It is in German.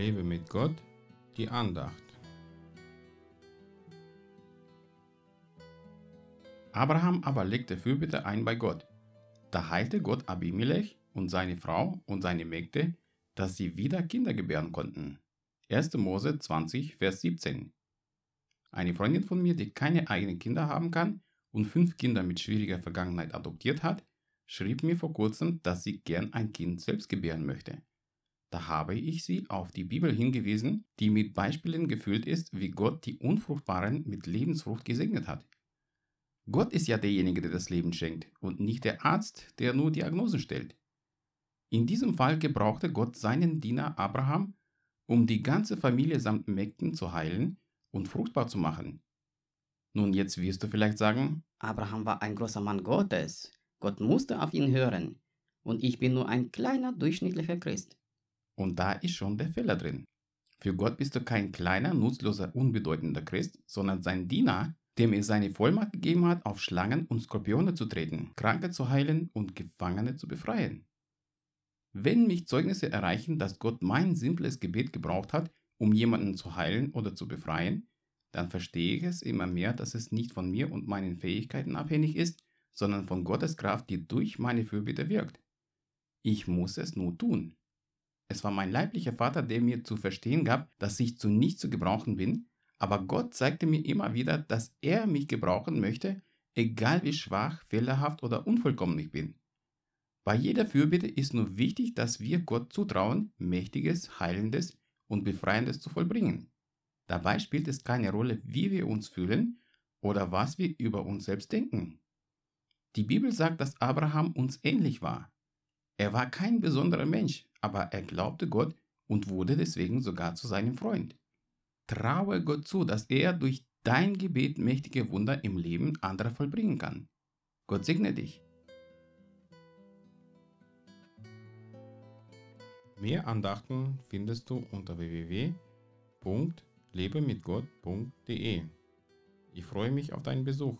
Lebe mit Gott, die Andacht. Abraham aber legte Fürbitte ein bei Gott. Da heilte Gott Abimelech und seine Frau und seine Mägde, dass sie wieder Kinder gebären konnten. 1. Mose 20, Vers 17. Eine Freundin von mir, die keine eigenen Kinder haben kann und fünf Kinder mit schwieriger Vergangenheit adoptiert hat, schrieb mir vor kurzem, dass sie gern ein Kind selbst gebären möchte. Da habe ich sie auf die Bibel hingewiesen, die mit Beispielen gefüllt ist, wie Gott die Unfruchtbaren mit Lebensfrucht gesegnet hat. Gott ist ja derjenige, der das Leben schenkt und nicht der Arzt, der nur Diagnosen stellt. In diesem Fall gebrauchte Gott seinen Diener Abraham, um die ganze Familie samt Mägden zu heilen und fruchtbar zu machen. Nun, jetzt wirst du vielleicht sagen, Abraham war ein großer Mann Gottes. Gott musste auf ihn hören. Und ich bin nur ein kleiner durchschnittlicher Christ. Und da ist schon der Fehler drin. Für Gott bist du kein kleiner, nutzloser, unbedeutender Christ, sondern sein Diener, dem er seine Vollmacht gegeben hat, auf Schlangen und Skorpione zu treten, Kranke zu heilen und Gefangene zu befreien. Wenn mich Zeugnisse erreichen, dass Gott mein simples Gebet gebraucht hat, um jemanden zu heilen oder zu befreien, dann verstehe ich es immer mehr, dass es nicht von mir und meinen Fähigkeiten abhängig ist, sondern von Gottes Kraft, die durch meine Fürbitte wirkt. Ich muss es nur tun. Es war mein leiblicher Vater, der mir zu verstehen gab, dass ich zu nichts zu gebrauchen bin, aber Gott zeigte mir immer wieder, dass er mich gebrauchen möchte, egal wie schwach, fehlerhaft oder unvollkommen ich bin. Bei jeder Fürbitte ist nur wichtig, dass wir Gott zutrauen, Mächtiges, Heilendes und Befreiendes zu vollbringen. Dabei spielt es keine Rolle, wie wir uns fühlen oder was wir über uns selbst denken. Die Bibel sagt, dass Abraham uns ähnlich war. Er war kein besonderer Mensch, aber er glaubte Gott und wurde deswegen sogar zu seinem Freund. Traue Gott zu, dass er durch dein Gebet mächtige Wunder im Leben anderer vollbringen kann. Gott segne dich. Mehr Andachten findest du unter www.lebemitgott.de. Ich freue mich auf deinen Besuch.